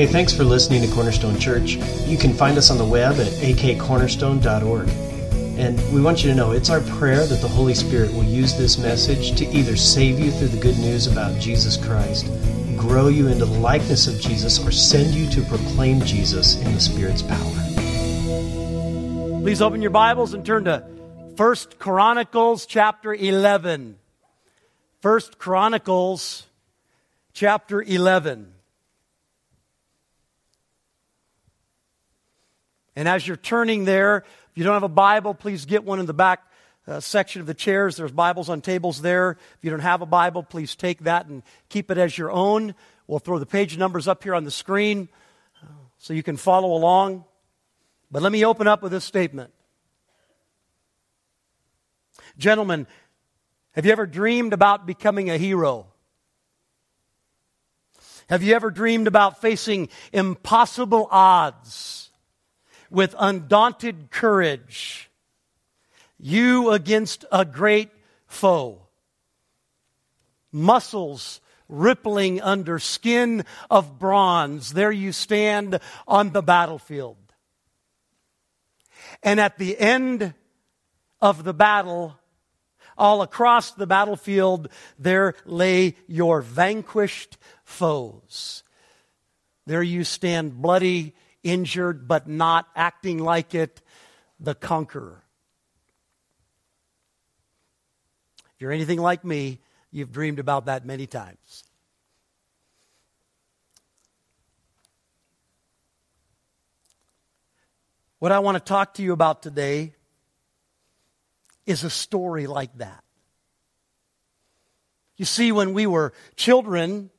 Hey, thanks for listening to Cornerstone Church. You can find us on the web at akcornerstone.org. And we want you to know it's our prayer that the Holy Spirit will use this message to either save you through the good news about Jesus Christ, grow you into the likeness of Jesus, or send you to proclaim Jesus in the Spirit's power. Please open your Bibles and turn to First Chronicles chapter 11. First Chronicles chapter 11. And as you're turning there, if you don't have a Bible, please get one in the back uh, section of the chairs. There's Bibles on tables there. If you don't have a Bible, please take that and keep it as your own. We'll throw the page numbers up here on the screen uh, so you can follow along. But let me open up with this statement. Gentlemen, have you ever dreamed about becoming a hero? Have you ever dreamed about facing impossible odds with undaunted courage? You against a great foe. Muscles rippling under skin of bronze. There you stand on the battlefield. And at the end of the battle, all across the battlefield, there lay your vanquished foes. There you stand, bloody, injured, but not acting like it, the conqueror. If you're anything like me, you've dreamed about that many times. What I want to talk to you about today is a story like that. You see, when we were children,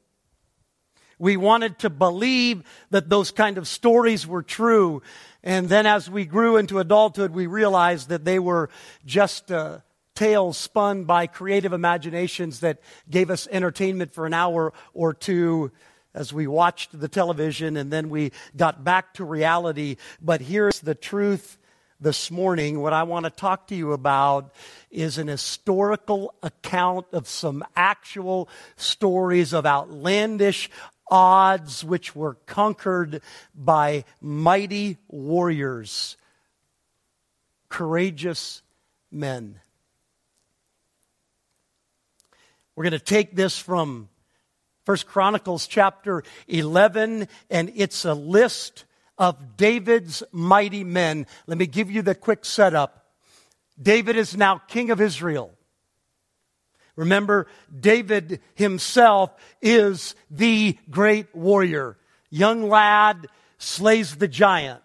we wanted to believe that those kind of stories were true. And then as we grew into adulthood, we realized that they were just uh, tales spun by creative imaginations that gave us entertainment for an hour or two as we watched the television and then we got back to reality. But here's the truth this morning, what I want to talk to you about is an historical account of some actual stories of outlandish odds which were conquered by mighty warriors, courageous men. We're going to take this from First Chronicles chapter 11 and it's a list of David's mighty men. Let me give you the quick setup. David is now king of Israel. Remember, David himself is the great warrior. Young lad slays the giant.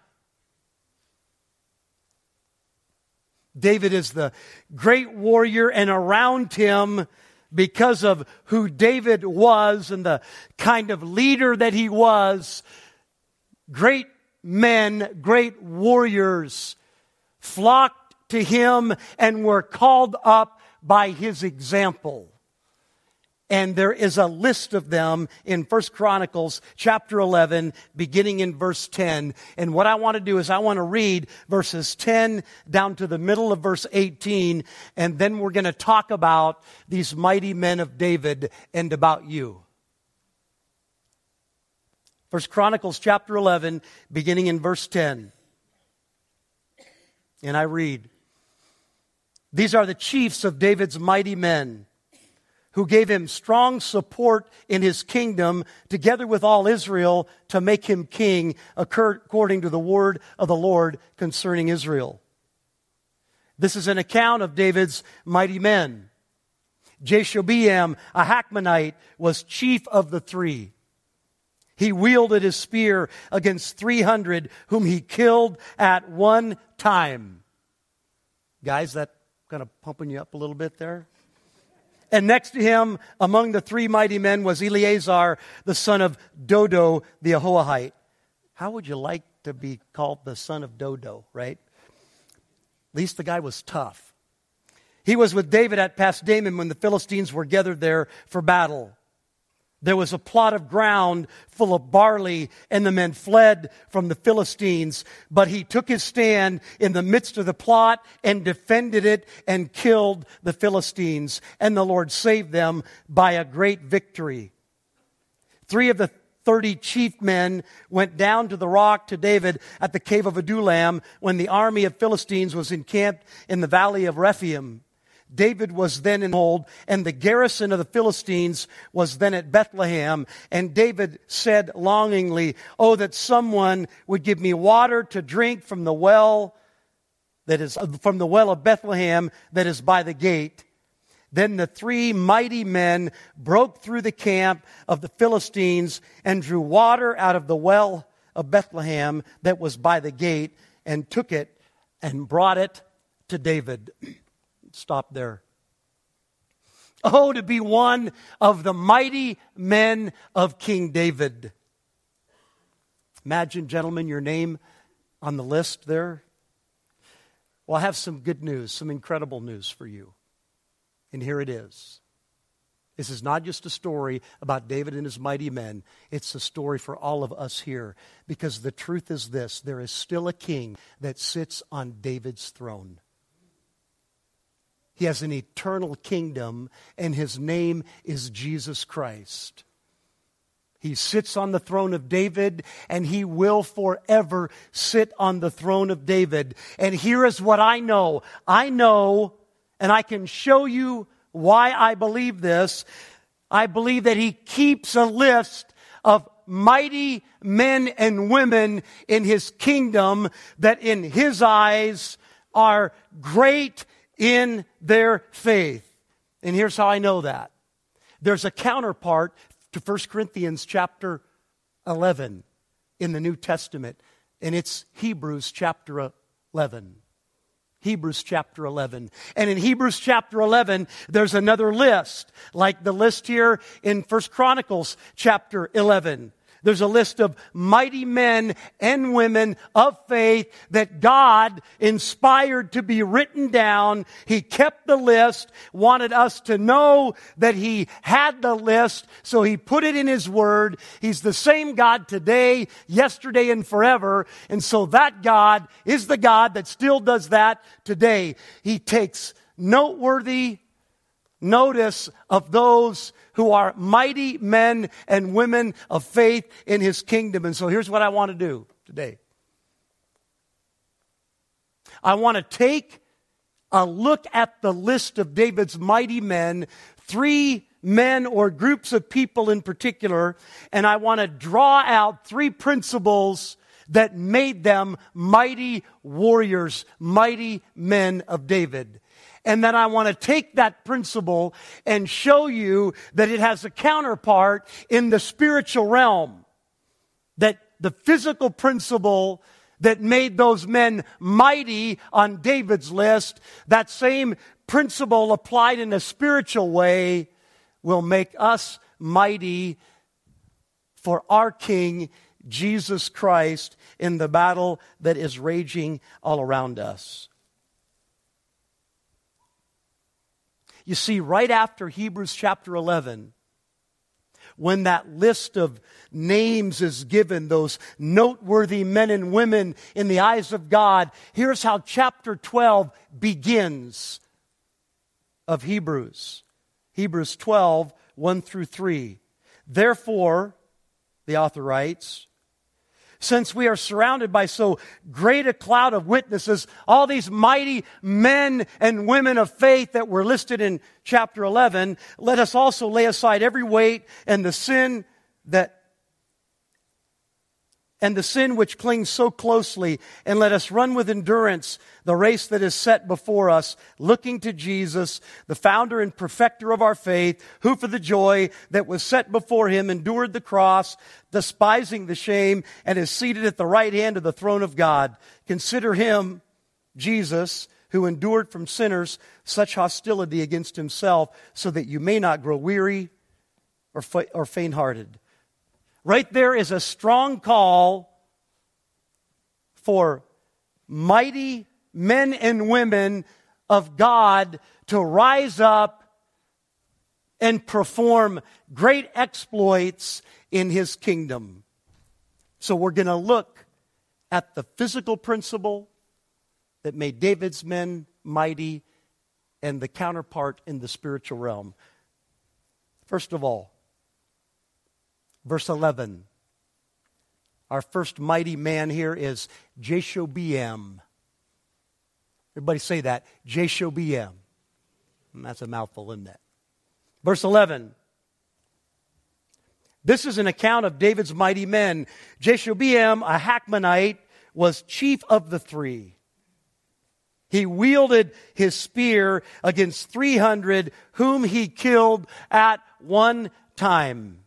David is the great warrior, and around him, because of who David was and the kind of leader that he was, great men, great warriors, flocked to him and were called up by his example. And there is a list of them in First Chronicles chapter 11, beginning in verse 10. And what I want to do is I want to read verses 10 down to the middle of verse 18, and then we're going to talk about these mighty men of David and about you. First Chronicles chapter 11, beginning in verse 10. And I read, These are the chiefs of David's mighty men who gave him strong support in his kingdom, together with all Israel, to make him king, according to the word of the Lord concerning Israel. This is an account of David's mighty men. Jashobeam, a Hakmonite, was chief of the three. He wielded his spear against 300 whom he killed at one time. Guys, that kind of pumping you up a little bit there? And next to him, among the three mighty men, was Eleazar, the son of Dodo the Ahohite. How would you like to be called the son of Dodo, right? At least the guy was tough. He was with David at Pasdammim when the Philistines were gathered there for battle. There was a plot of ground full of barley, and the men fled from the Philistines. But he took his stand in the midst of the plot and defended it and killed the Philistines. And the Lord saved them by a great victory. Three of the 30 chief men went down to the rock to David at the cave of Adullam when the army of Philistines was encamped in the valley of Rephaim. David was then in hold, and the garrison of the Philistines was then at Bethlehem. And David said longingly, Oh, that someone would give me water to drink from the well that is from the well of Bethlehem that is by the gate. Then the three mighty men broke through the camp of the Philistines and drew water out of the well of Bethlehem that was by the gate and took it and brought it to David. Stop there. Oh, to be one of the mighty men of King David. Imagine, gentlemen, your name on the list there. Well, I have some good news, some incredible news for you. And here it is. This is not just a story about David and his mighty men. It's a story for all of us here. Because the truth is this there is still a king that sits on David's throne. He has an eternal kingdom, and his name is Jesus Christ. He sits on the throne of David, and he will forever sit on the throne of David. And here is what I know I know, and I can show you why I believe this. I believe that he keeps a list of mighty men and women in his kingdom that in his eyes are great in their faith. And here's how I know that. There's a counterpart to 1 Corinthians chapter 11 in the New Testament, and it's Hebrews chapter 11. Hebrews chapter 11. And in Hebrews chapter 11, there's another list, like the list here in 1 Chronicles chapter 11. There's a list of mighty men and women of faith that God inspired to be written down. He kept the list, wanted us to know that He had the list, so He put it in His Word. He's the same God today, yesterday, and forever. And so that God is the God that still does that today. He takes noteworthy notice of those who are mighty men and women of faith in his kingdom. And so here's what I want to do today I want to take a look at the list of David's mighty men, three men or groups of people in particular, and I want to draw out three principles that made them mighty warriors, mighty men of David. And then I want to take that principle and show you that it has a counterpart in the spiritual realm. That the physical principle that made those men mighty on David's list, that same principle applied in a spiritual way will make us mighty for our King, Jesus Christ, in the battle that is raging all around us. You see, right after Hebrews chapter 11, when that list of names is given, those noteworthy men and women in the eyes of God, here's how chapter 12 begins of Hebrews. Hebrews 12, 1 through 3. Therefore, the author writes, since we are surrounded by so great a cloud of witnesses, all these mighty men and women of faith that were listed in chapter 11, let us also lay aside every weight and the sin that and the sin which clings so closely, and let us run with endurance the race that is set before us, looking to Jesus, the founder and perfecter of our faith, who for the joy that was set before him endured the cross, despising the shame, and is seated at the right hand of the throne of God. Consider him, Jesus, who endured from sinners such hostility against himself, so that you may not grow weary or, or faint hearted. Right there is a strong call for mighty men and women of God to rise up and perform great exploits in his kingdom. So we're going to look at the physical principle that made David's men mighty and the counterpart in the spiritual realm. First of all, Verse 11 Our first mighty man here is Jashobeam. Everybody say that. Jashobeam. That's a mouthful, isn't it? Verse 11. This is an account of David's mighty men. Jashobeam, a Hakmonite, was chief of the three. He wielded his spear against 300 whom he killed at one time.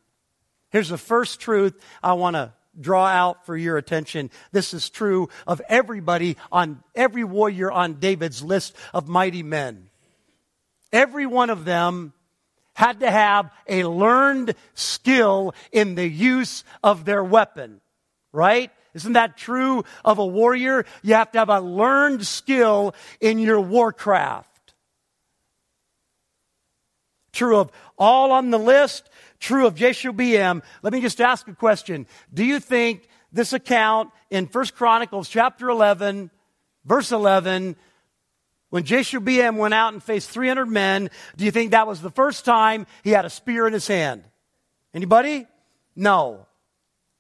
Here's the first truth I want to draw out for your attention. This is true of everybody on every warrior on David's list of mighty men. Every one of them had to have a learned skill in the use of their weapon, right? Isn't that true of a warrior? You have to have a learned skill in your warcraft. True of all on the list, true of Jashobeam. Let me just ask a question. Do you think this account in 1 Chronicles chapter 11, verse 11, when Jashobeam went out and faced 300 men, do you think that was the first time he had a spear in his hand? Anybody? No.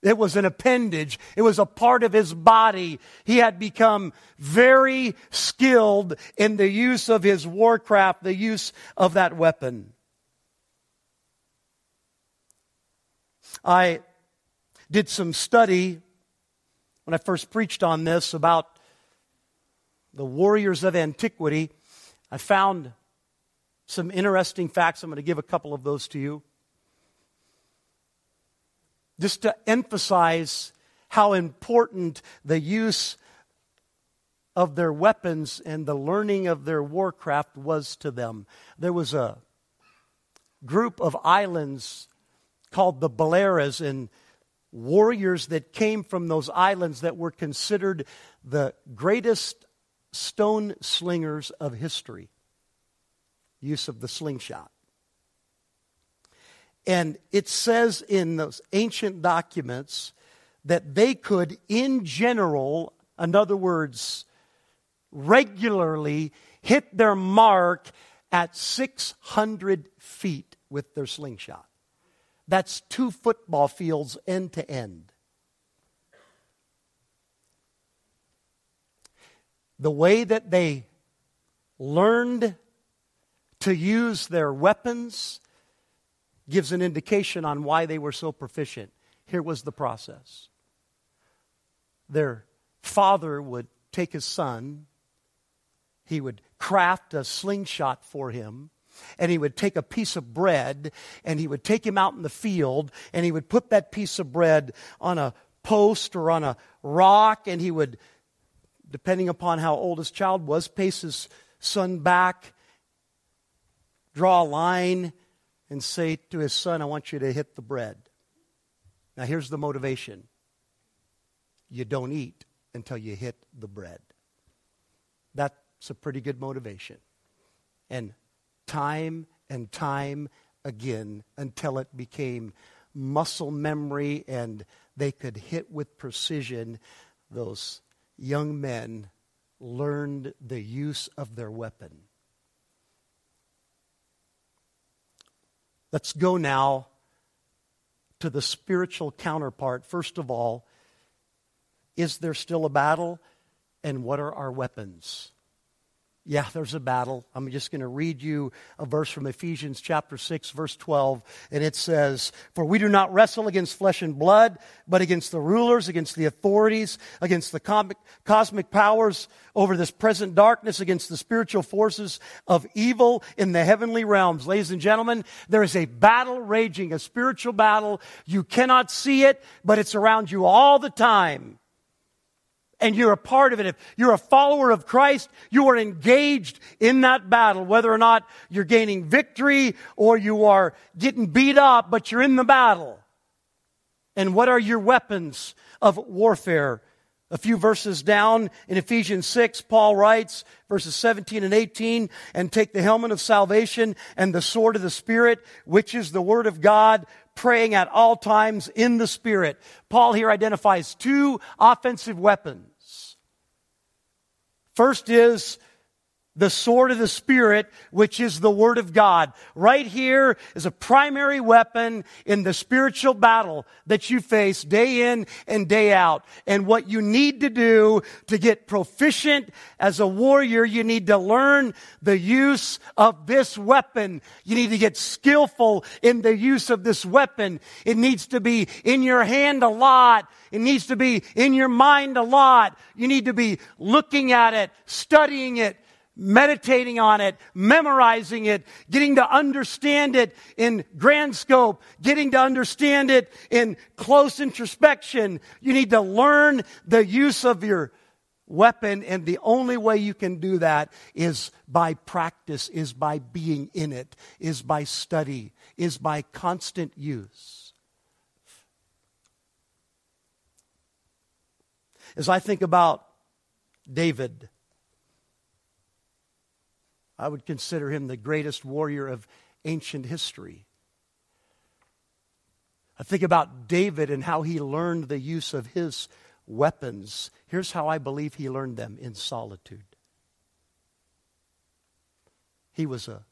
It was an appendage. It was a part of his body. He had become very skilled in the use of his warcraft, the use of that weapon. I did some study when I first preached on this about the warriors of antiquity. I found some interesting facts. I'm going to give a couple of those to you just to emphasize how important the use of their weapons and the learning of their warcraft was to them. There was a group of islands called the Baleares, and warriors that came from those islands that were considered the greatest stone slingers of history. Use of the slingshot. And it says in those ancient documents that they could, in general, in other words, regularly hit their mark at 600 feet with their slingshot. That's two football fields end to end. The way that they learned to use their weapons gives an indication on why they were so proficient. Here was the process their father would take his son, he would craft a slingshot for him. And he would take a piece of bread and he would take him out in the field and he would put that piece of bread on a post or on a rock and he would, depending upon how old his child was, pace his son back, draw a line, and say to his son, I want you to hit the bread. Now, here's the motivation you don't eat until you hit the bread. That's a pretty good motivation. And time and time again until it became muscle memory and they could hit with precision, those young men learned the use of their weapon. Let's go now to the spiritual counterpart. First of all, is there still a battle? And what are our weapons? Yeah, there's a battle. I'm just going to read you a verse from Ephesians chapter 6, verse 12. And it says, For we do not wrestle against flesh and blood, but against the rulers, against the authorities, against the cosmic powers over this present darkness, against the spiritual forces of evil in the heavenly realms. Ladies and gentlemen, there is a battle raging, a spiritual battle. You cannot see it, but it's around you all the time and you're a part of it, if you're a follower of Christ, you are engaged in that battle, whether or not you're gaining victory or you are getting beat up, but you're in the battle. And what are your weapons of warfare? A few verses down in Ephesians 6, Paul writes, verses 17 and 18, and take the helmet of salvation and the sword of the Spirit, which is the Word of God, praying at all times in the Spirit. Paul here identifies two offensive weapons First is the sword of the Spirit, which is the Word of God. Right here is a primary weapon in the spiritual battle that you face day in and day out. And what you need to do to get proficient as a warrior, you need to learn the use of this weapon. You need to get skillful in the use of this weapon. It needs to be in your hand a lot. It needs to be in your mind a lot. You need to be looking at it, studying it, meditating on it, memorizing it, getting to understand it in grand scope, getting to understand it in close introspection. You need to learn the use of your weapon, and the only way you can do that is by practice, is by being in it, is by study, is by constant use. As I think about David, I would consider him the greatest warrior of ancient history. I think about David and how he learned the use of his weapons. Here's how I believe he learned them in solitude. He was a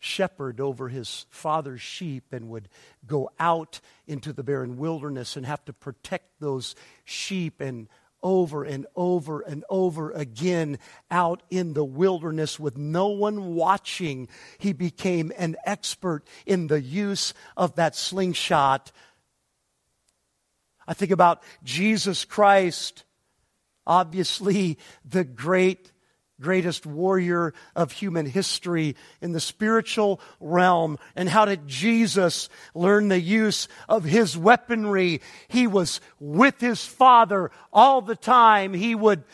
shepherd over his father's sheep and would go out into the barren wilderness and have to protect those sheep and over and over and over again out in the wilderness with no one watching. He became an expert in the use of that slingshot. I think about Jesus Christ, obviously the great greatest warrior of human history in the spiritual realm. And how did Jesus learn the use of his weaponry? He was with his Father all the time. He would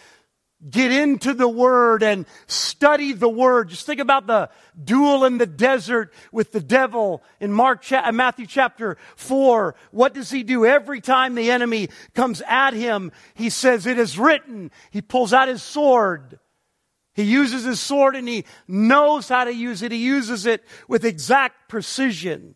get into the Word and study the Word. Just think about the duel in the desert with the devil in Mark, uh, Matthew chapter 4. What does he do? Every time the enemy comes at him, he says, it is written. He pulls out his sword he uses his sword and he knows how to use it. He uses it with exact precision.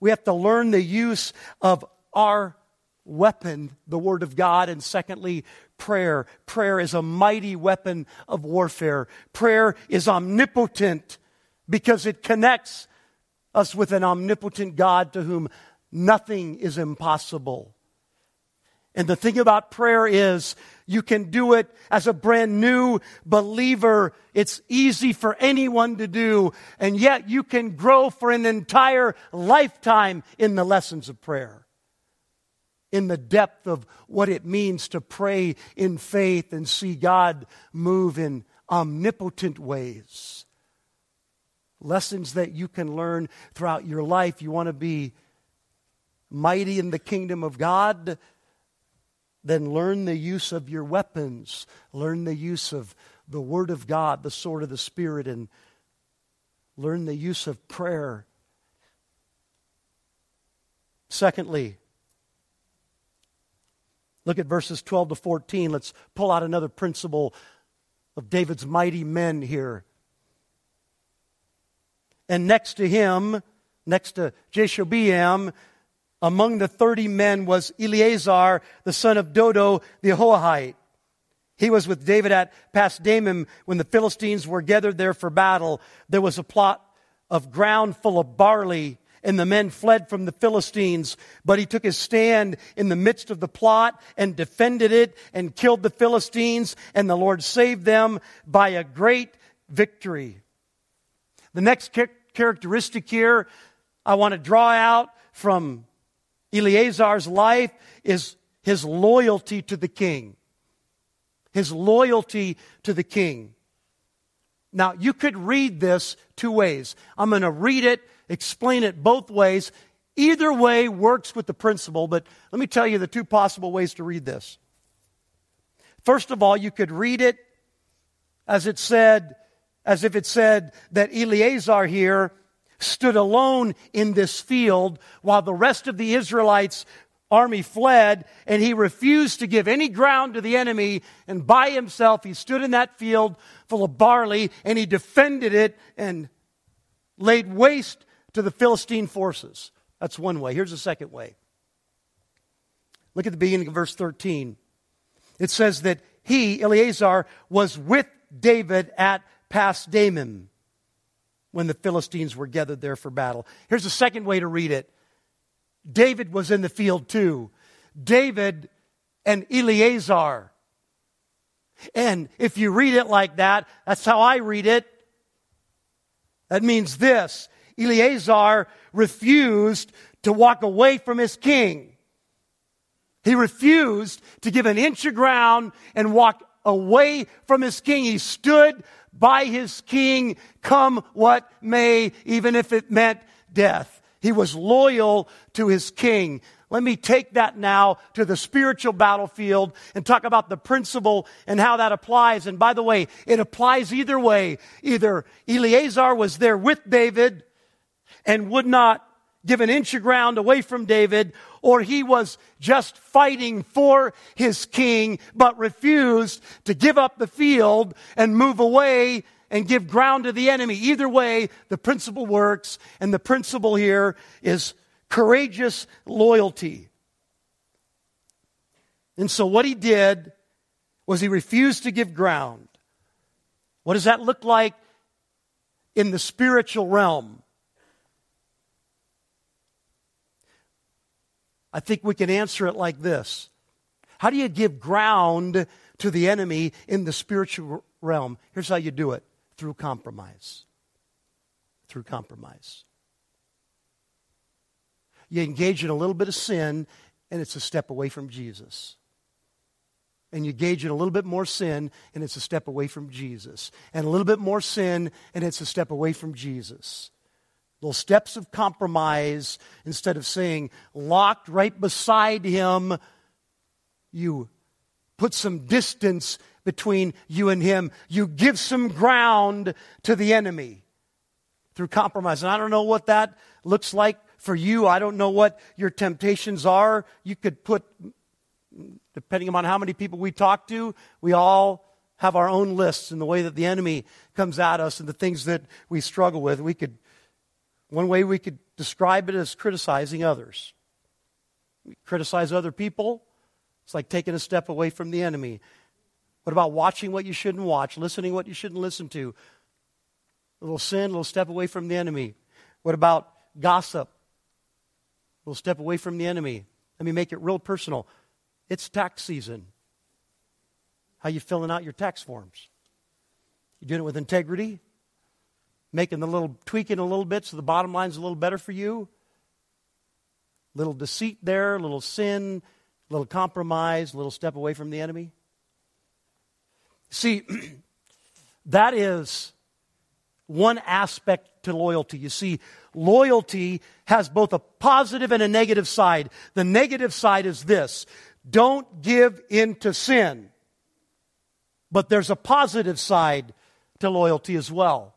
We have to learn the use of our weapon, the Word of God, and secondly, prayer. Prayer is a mighty weapon of warfare. Prayer is omnipotent because it connects us with an omnipotent God to whom nothing is impossible. And the thing about prayer is you can do it as a brand new believer. It's easy for anyone to do. And yet you can grow for an entire lifetime in the lessons of prayer. In the depth of what it means to pray in faith and see God move in omnipotent ways. Lessons that you can learn throughout your life. You want to be mighty in the kingdom of God? Then learn the use of your weapons. Learn the use of the Word of God, the sword of the Spirit, and learn the use of prayer. Secondly, look at verses 12 to 14. Let's pull out another principle of David's mighty men here. And next to him, next to Jashobeam, among the 30 men was Eleazar, the son of Dodo, the Ahohite. He was with David at Pas-dammim when the Philistines were gathered there for battle. There was a plot of ground full of barley, and the men fled from the Philistines. But he took his stand in the midst of the plot and defended it and killed the Philistines, and the Lord saved them by a great victory. The next characteristic here I want to draw out from Eleazar's life is his loyalty to the king. His loyalty to the king. Now, you could read this two ways. I'm going to read it, explain it both ways. Either way works with the principle, but let me tell you the two possible ways to read this. First of all, you could read it as it said, as if it said that Eleazar here stood alone in this field while the rest of the Israelites army fled and he refused to give any ground to the enemy and by himself he stood in that field full of barley and he defended it and laid waste to the Philistine forces. That's one way. Here's a second way. Look at the beginning of verse 13. It says that he, Eleazar, was with David at Pas Dammim when the Philistines were gathered there for battle. Here's a second way to read it David was in the field too. David and Eleazar. And if you read it like that, that's how I read it. That means this Eleazar refused to walk away from his king. He refused to give an inch of ground and walk away from his king. He stood by his king, come what may, even if it meant death. He was loyal to his king. Let me take that now to the spiritual battlefield and talk about the principle and how that applies. And by the way, it applies either way. Either Eleazar was there with David and would not give an inch of ground away from David, or he was just fighting for his king, but refused to give up the field and move away and give ground to the enemy. Either way, the principle works, and the principle here is courageous loyalty. And so what he did was he refused to give ground. What does that look like in the spiritual realm? I think we can answer it like this How do you give ground to the enemy in the spiritual realm? Here's how you do it through compromise. Through compromise. You engage in a little bit of sin, and it's a step away from Jesus. And you engage in a little bit more sin, and it's a step away from Jesus. And a little bit more sin, and it's a step away from Jesus little steps of compromise instead of saying locked right beside him you put some distance between you and him. You give some ground to the enemy through compromise. And i don't know what that looks like for you. I don't know what your temptations are. You could put depending on how many people we talk to we all have our own lists and the way that the enemy comes at us and the things that we struggle with. We could one way we could describe it is criticizing others. We criticize other people, it's like taking a step away from the enemy. What about watching what you shouldn't watch, listening what you shouldn't listen to? A little sin, a little step away from the enemy. What about gossip? A little step away from the enemy. Let me make it real personal. It's tax season. How you filling out your tax forms? You doing it with integrity? Making the little tweaking a little bit so the bottom line's a little better for you. Little deceit there, little sin, little compromise, little step away from the enemy. See, that is one aspect to loyalty. You see, loyalty has both a positive and a negative side. The negative side is this don't give in to sin. But there's a positive side to loyalty as well.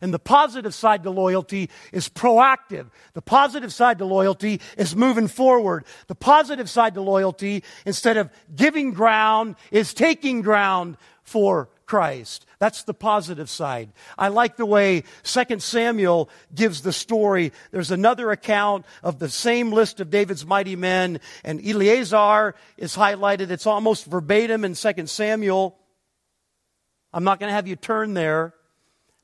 And the positive side to loyalty is proactive. The positive side to loyalty is moving forward. The positive side to loyalty, instead of giving ground, is taking ground for Christ. That's the positive side. I like the way 2 Samuel gives the story. There's another account of the same list of David's mighty men, and Eleazar is highlighted. It's almost verbatim in 2 Samuel. I'm not going to have you turn there.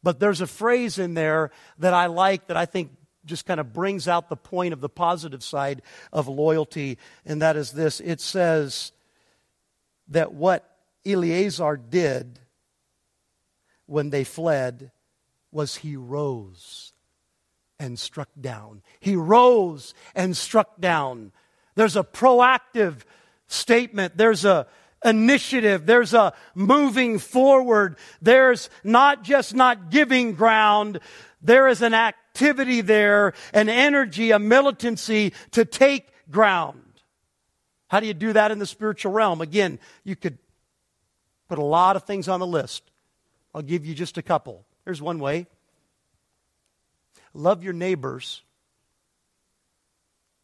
But there's a phrase in there that I like that I think just kind of brings out the point of the positive side of loyalty, and that is this it says that what Eleazar did when they fled was he rose and struck down. He rose and struck down. There's a proactive statement, there's a initiative. There's a moving forward. There's not just not giving ground. There is an activity there, an energy, a militancy to take ground. How do you do that in the spiritual realm? Again, you could put a lot of things on the list. I'll give you just a couple. Here's one way love your neighbors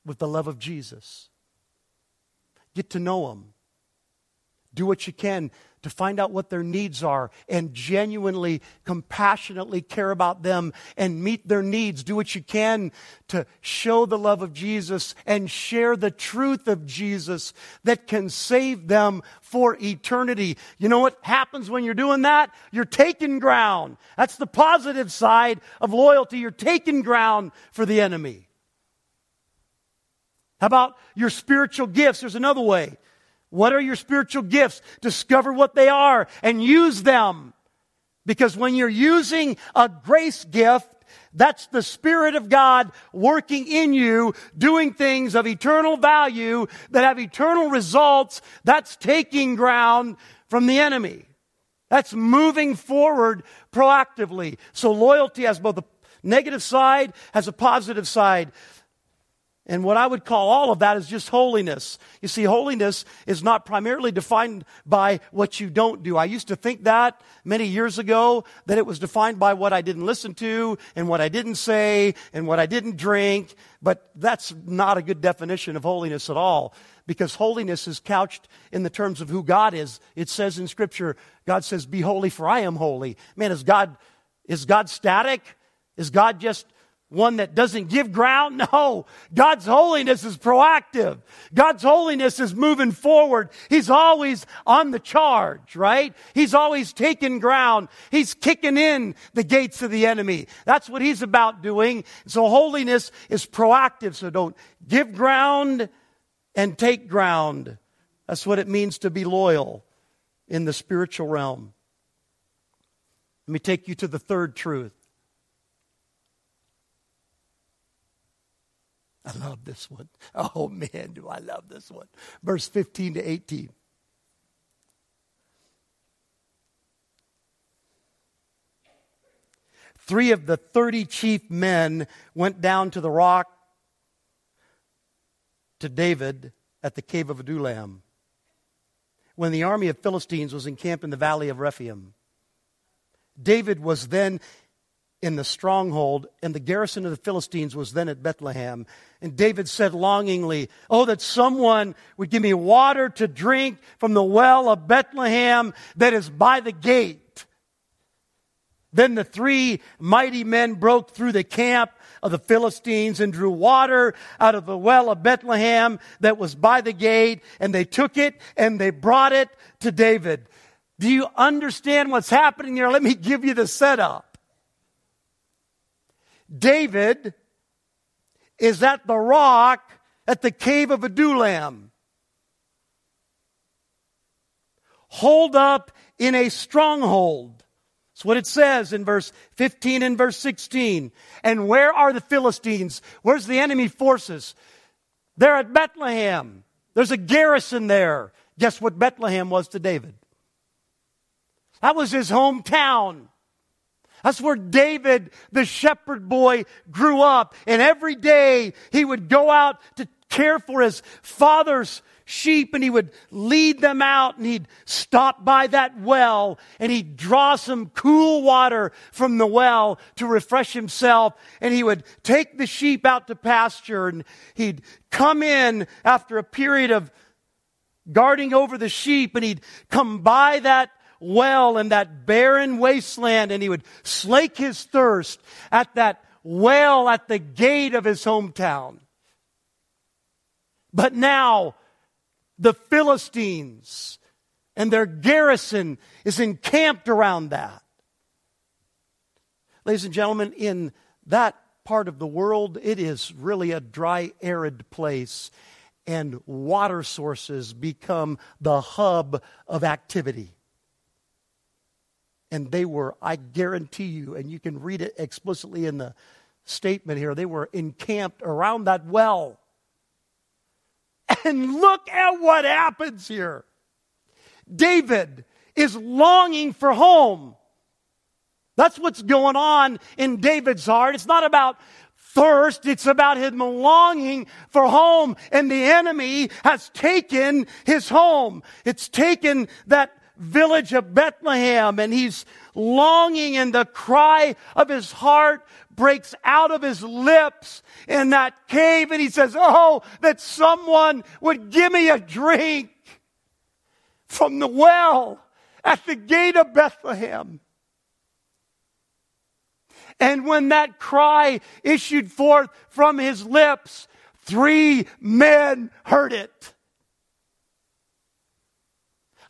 with the love of Jesus. Get to know them. Do what you can to find out what their needs are and genuinely, compassionately care about them and meet their needs. Do what you can to show the love of Jesus and share the truth of Jesus that can save them for eternity. You know what happens when you're doing that? You're taking ground. That's the positive side of loyalty. You're taking ground for the enemy. How about your spiritual gifts? There's another way. What are your spiritual gifts? Discover what they are and use them. Because when you're using a grace gift, that's the Spirit of God working in you, doing things of eternal value that have eternal results. That's taking ground from the enemy. That's moving forward proactively. So loyalty has both a negative side, has a positive side. And what I would call all of that is just holiness. You see, holiness is not primarily defined by what you don't do. I used to think that many years ago, that it was defined by what I didn't listen to and what I didn't say and what I didn't drink. But that's not a good definition of holiness at all because holiness is couched in the terms of who God is. It says in scripture, God says, be holy for I am holy. Man, is God, is God static? Is God just one that doesn't give ground? No. God's holiness is proactive. God's holiness is moving forward. He's always on the charge, right? He's always taking ground. He's kicking in the gates of the enemy. That's what he's about doing. So holiness is proactive. So don't give ground and take ground. That's what it means to be loyal in the spiritual realm. Let me take you to the third truth. I love this one. Oh man, do I love this one. Verse 15 to 18. Three of the 30 chief men went down to the rock to David at the cave of Adullam when the army of Philistines was encamped in the valley of Rephaim. David was then in the stronghold, and the garrison of the Philistines was then at Bethlehem. And David said longingly, Oh, that someone would give me water to drink from the well of Bethlehem that is by the gate. Then the three mighty men broke through the camp of the Philistines and drew water out of the well of Bethlehem that was by the gate, and they took it and they brought it to David. Do you understand what's happening here? Let me give you the setup. David is at the rock at the cave of Adullam. Holed up in a stronghold. That's what it says in verse 15 and verse 16. And where are the Philistines? Where's the enemy forces? They're at Bethlehem. There's a garrison there. Guess what Bethlehem was to David? That was his hometown. That's where David, the shepherd boy, grew up. And every day he would go out to care for his father's sheep and he would lead them out and he'd stop by that well and he'd draw some cool water from the well to refresh himself and he would take the sheep out to pasture and he'd come in after a period of guarding over the sheep and he'd come by that well in that barren wasteland and he would slake his thirst at that well at the gate of his hometown. But now the Philistines and their garrison is encamped around that. Ladies and gentlemen, in that part of the world, it is really a dry, arid place, and water sources become the hub of activity and they were, I guarantee you, and you can read it explicitly in the statement here, they were encamped around that well. And look at what happens here. David is longing for home. That's what's going on in David's heart. It's not about thirst. It's about him longing for home. And the enemy has taken his home. It's taken that village of Bethlehem and he's longing and the cry of his heart breaks out of his lips in that cave and he says, Oh, that someone would give me a drink from the well at the gate of Bethlehem. And when that cry issued forth from his lips, three men heard it.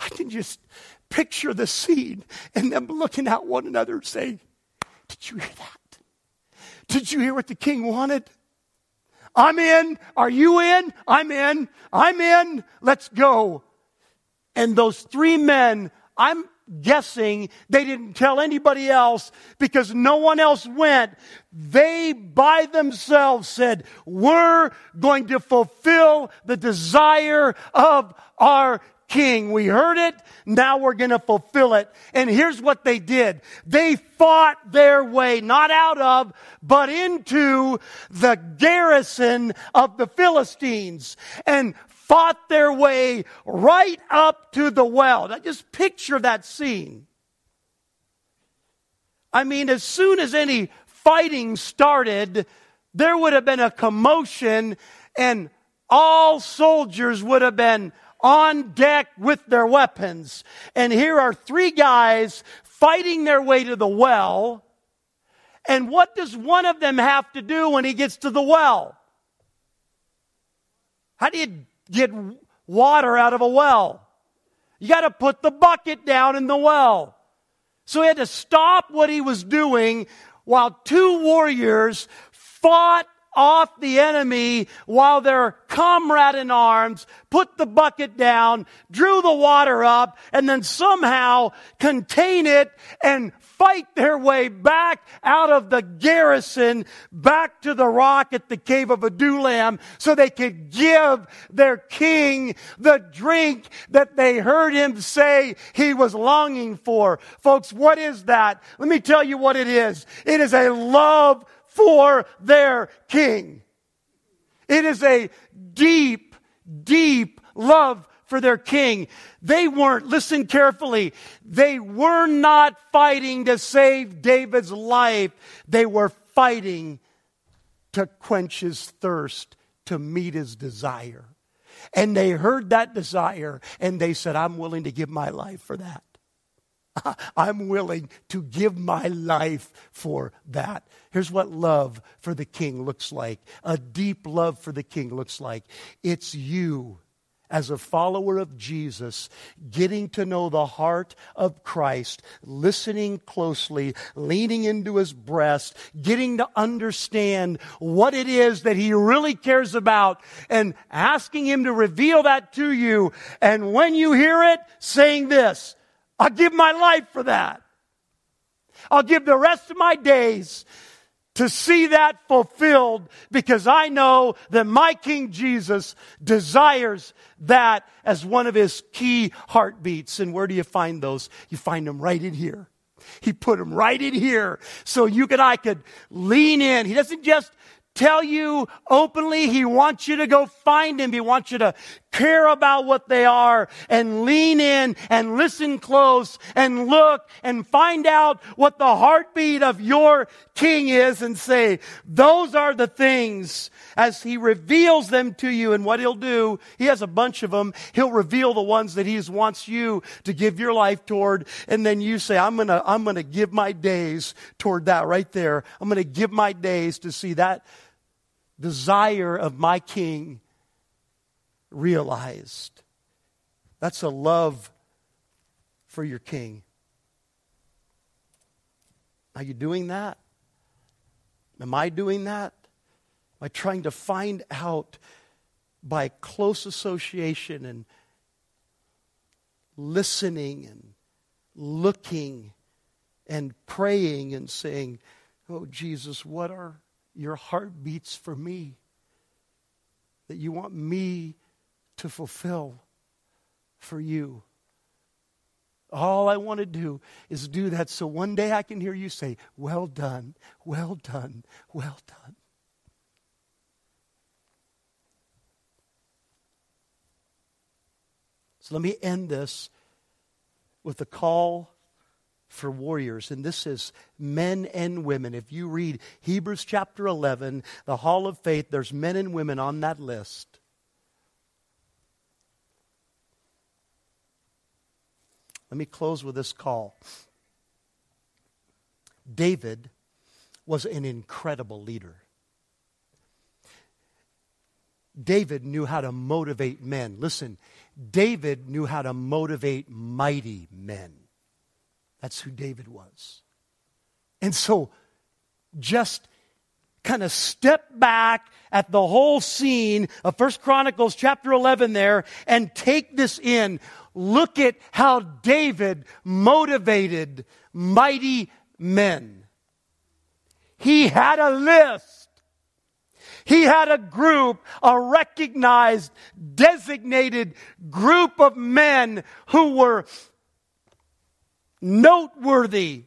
I can just picture the scene and them looking at one another and saying, Did you hear that? Did you hear what the king wanted? I'm in. Are you in? I'm in. I'm in. Let's go. And those three men, I'm guessing they didn't tell anybody else because no one else went. They by themselves said, We're going to fulfill the desire of our king. We heard it. Now we're going to fulfill it. And here's what they did. They fought their way, not out of, but into the garrison of the Philistines and fought their way right up to the well. Now just picture that scene. I mean, as soon as any fighting started, there would have been a commotion and all soldiers would have been on deck with their weapons. And here are three guys fighting their way to the well. And what does one of them have to do when he gets to the well? How do you get water out of a well? You got to put the bucket down in the well. So he had to stop what he was doing while two warriors fought off the enemy while their comrade in arms put the bucket down, drew the water up, and then somehow contain it and fight their way back out of the garrison back to the rock at the cave of Adullam so they could give their king the drink that they heard him say he was longing for. Folks, what is that? Let me tell you what it is. It is a love for their king. It is a deep, deep love for their king. They weren't, listen carefully, they were not fighting to save David's life. They were fighting to quench his thirst, to meet his desire. And they heard that desire and they said, I'm willing to give my life for that. I'm willing to give my life for that. Here's what love for the king looks like. A deep love for the king looks like. It's you as a follower of Jesus, getting to know the heart of Christ, listening closely, leaning into his breast, getting to understand what it is that he really cares about, and asking him to reveal that to you. And when you hear it, saying this, I'll give my life for that. I'll give the rest of my days to see that fulfilled because I know that my King Jesus desires that as one of his key heartbeats. And where do you find those? You find them right in here. He put them right in here so you and I could lean in. He doesn't just tell you openly. He wants you to go find him. He wants you to care about what they are and lean in and listen close and look and find out what the heartbeat of your king is and say, those are the things as he reveals them to you and what he'll do. He has a bunch of them. He'll reveal the ones that he wants you to give your life toward. And then you say, I'm going to, I'm going to give my days toward that right there. I'm going to give my days to see that desire of my king realized. That's a love for your king. Are you doing that? Am I doing that? Am I trying to find out by close association and listening and looking and praying and saying, Oh, Jesus, what are your heartbeats for me? That you want me to fulfill for you. All I want to do is do that so one day I can hear you say, Well done, well done, well done. So let me end this with a call for warriors. And this is men and women. If you read Hebrews chapter 11, the Hall of Faith, there's men and women on that list. Let me close with this call. David was an incredible leader. David knew how to motivate men. Listen, David knew how to motivate mighty men. That's who David was. And so, just kind of step back at the whole scene of First Chronicles chapter 11 there and take this in. Look at how David motivated mighty men. He had a list. He had a group, a recognized, designated group of men who were noteworthy,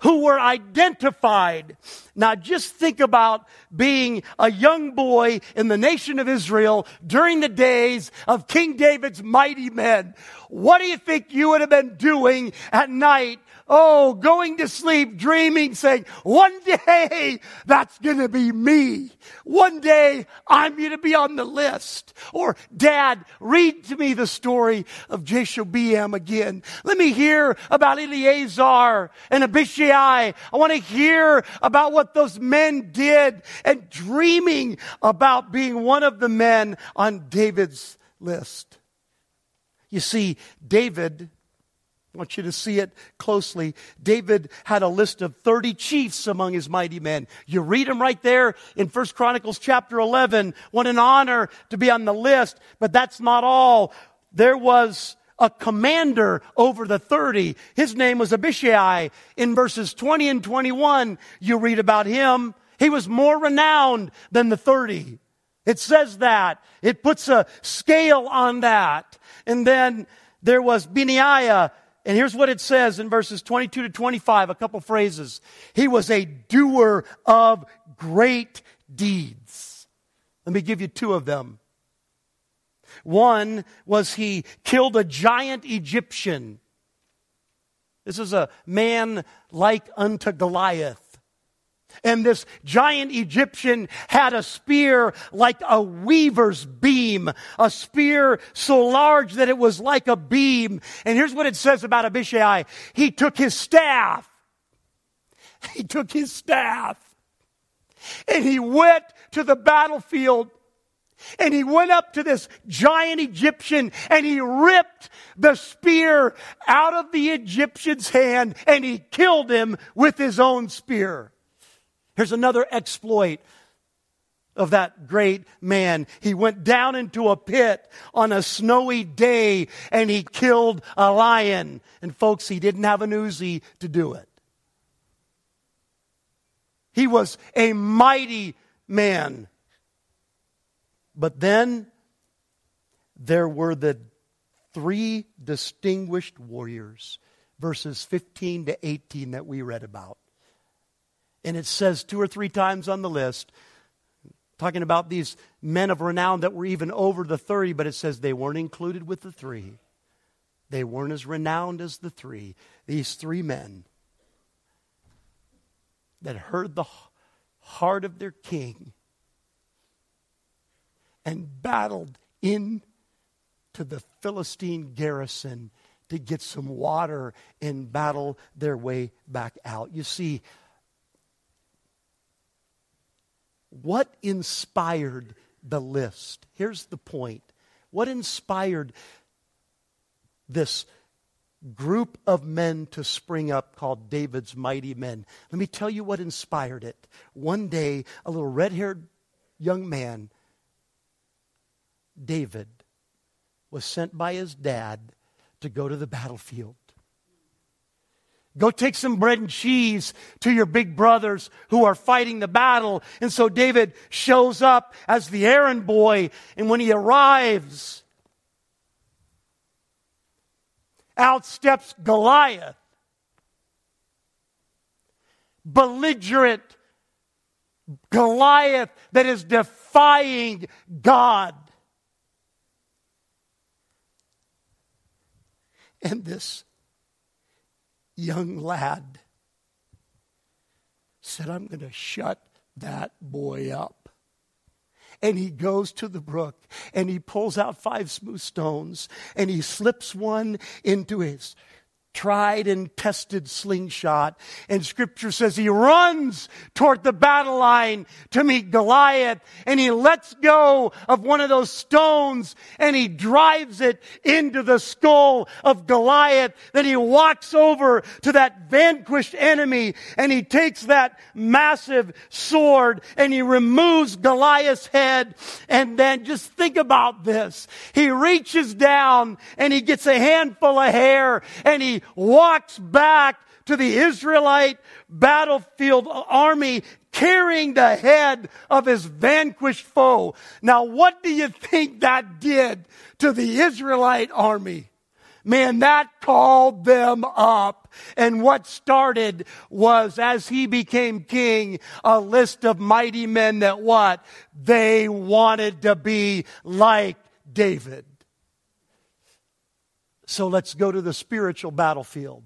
who were identified. Now just think about being a young boy in the nation of Israel during the days of King David's mighty men. What do you think you would have been doing at night Oh, going to sleep, dreaming, saying, one day that's going to be me. One day I'm going to be on the list. Or, Dad, read to me the story of Jashobeam again. Let me hear about Eleazar and Abishai. I want to hear about what those men did and dreaming about being one of the men on David's list. You see, David want you to see it closely. David had a list of 30 chiefs among his mighty men. You read them right there in 1 Chronicles chapter 11. What an honor to be on the list. But that's not all. There was a commander over the 30. His name was Abishai. In verses 20 and 21, you read about him. He was more renowned than the 30. It says that. It puts a scale on that. And then there was Benaiah and here's what it says in verses 22 to 25, a couple phrases. He was a doer of great deeds. Let me give you two of them. One was he killed a giant Egyptian. This is a man like unto Goliath. And this giant Egyptian had a spear like a weaver's beam, a spear so large that it was like a beam. And here's what it says about Abishai. He took his staff. He took his staff and he went to the battlefield and he went up to this giant Egyptian and he ripped the spear out of the Egyptian's hand and he killed him with his own spear. Here's another exploit of that great man. He went down into a pit on a snowy day and he killed a lion. And folks, he didn't have an Uzi to do it. He was a mighty man. But then there were the three distinguished warriors, verses 15 to 18 that we read about. And it says two or three times on the list, talking about these men of renown that were even over the 30, but it says they weren't included with the three. They weren't as renowned as the three. These three men that heard the heart of their king and battled into the Philistine garrison to get some water and battle their way back out. You see, what inspired the list? Here's the point. What inspired this group of men to spring up called David's Mighty Men? Let me tell you what inspired it. One day, a little red haired young man, David, was sent by his dad to go to the battlefield. Go take some bread and cheese to your big brothers who are fighting the battle. And so David shows up as the errand boy. And when he arrives, out steps Goliath. Belligerent Goliath that is defying God. And this young lad said, I'm going to shut that boy up. And he goes to the brook and he pulls out five smooth stones and he slips one into his tried and tested slingshot. And scripture says he runs toward the battle line to meet Goliath and he lets go of one of those stones and he drives it into the skull of Goliath. Then he walks over to that vanquished enemy and he takes that massive sword and he removes Goliath's head. And then just think about this. He reaches down and he gets a handful of hair and he walks back to the Israelite battlefield army carrying the head of his vanquished foe. Now, what do you think that did to the Israelite army? Man, that called them up. And what started was, as he became king, a list of mighty men that what? They wanted to be like David. So let's go to the spiritual battlefield.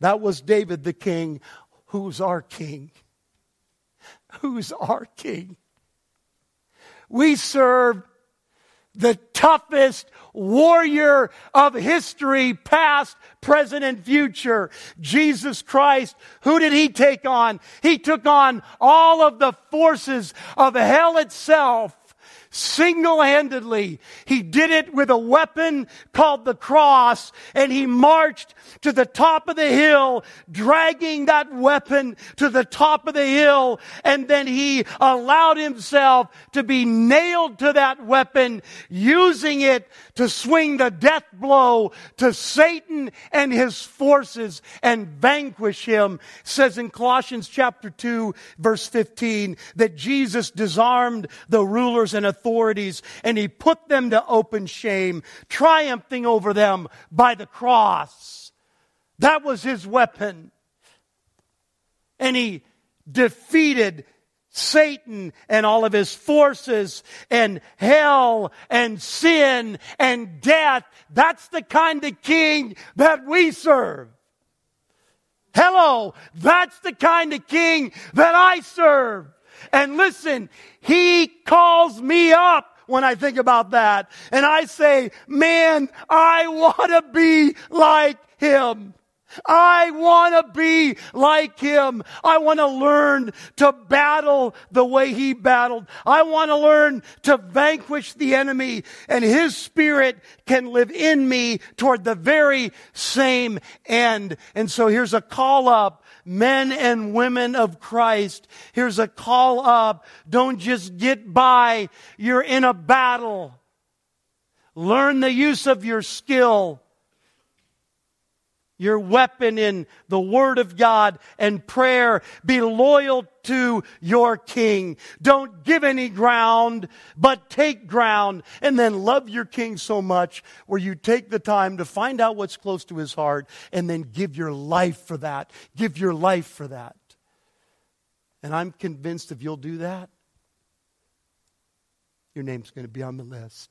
That was David the king. Who's our king? Who's our king? We serve the toughest warrior of history, past, present, and future, Jesus Christ. Who did he take on? He took on all of the forces of hell itself single handedly. He did it with a weapon called the cross, and he marched to the top of the hill, dragging that weapon to the top of the hill, and then he allowed himself to be nailed to that weapon, using it to swing the death blow to Satan and his forces and vanquish him. Says in Colossians chapter 2, verse 15, that Jesus disarmed the rulers and authorities authorities and he put them to open shame, triumphing over them by the cross. That was his weapon. And he defeated Satan and all of his forces and hell and sin and death. That's the kind of king that we serve. Hello, that's the kind of king that I serve. And listen, he calls me up when I think about that. And I say, man, I want to be like him. I want to be like him. I want to learn to battle the way he battled. I want to learn to vanquish the enemy and his spirit can live in me toward the very same end. And so here's a call up men and women of Christ, here's a call up. Don't just get by. You're in a battle. Learn the use of your skill your weapon in the Word of God and prayer. Be loyal to your King. Don't give any ground, but take ground and then love your King so much where you take the time to find out what's close to his heart and then give your life for that. Give your life for that. And I'm convinced if you'll do that, your name's going to be on the list.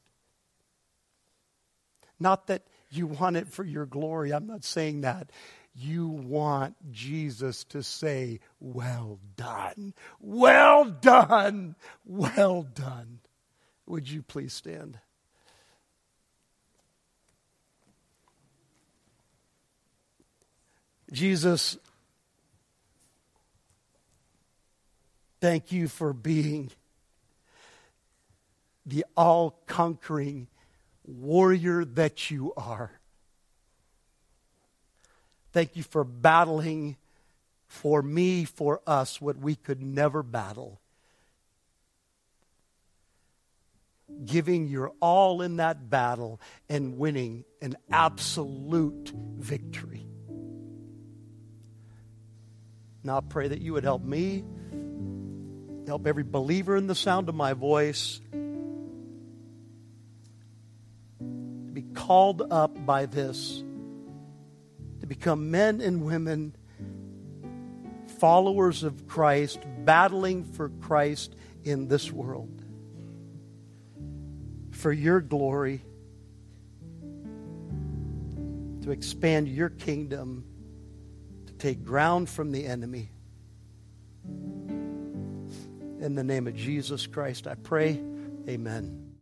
Not that you want it for your glory. I'm not saying that. You want Jesus to say, Well done, well done, well done. Would you please stand? Jesus, thank you for being the all conquering warrior that you are. Thank you for battling for me, for us, what we could never battle. Giving your all in that battle and winning an absolute victory. Now I pray that you would help me, help every believer in the sound of my voice called up by this to become men and women, followers of Christ, battling for Christ in this world. For your glory, to expand your kingdom, to take ground from the enemy. In the name of Jesus Christ, I pray. Amen.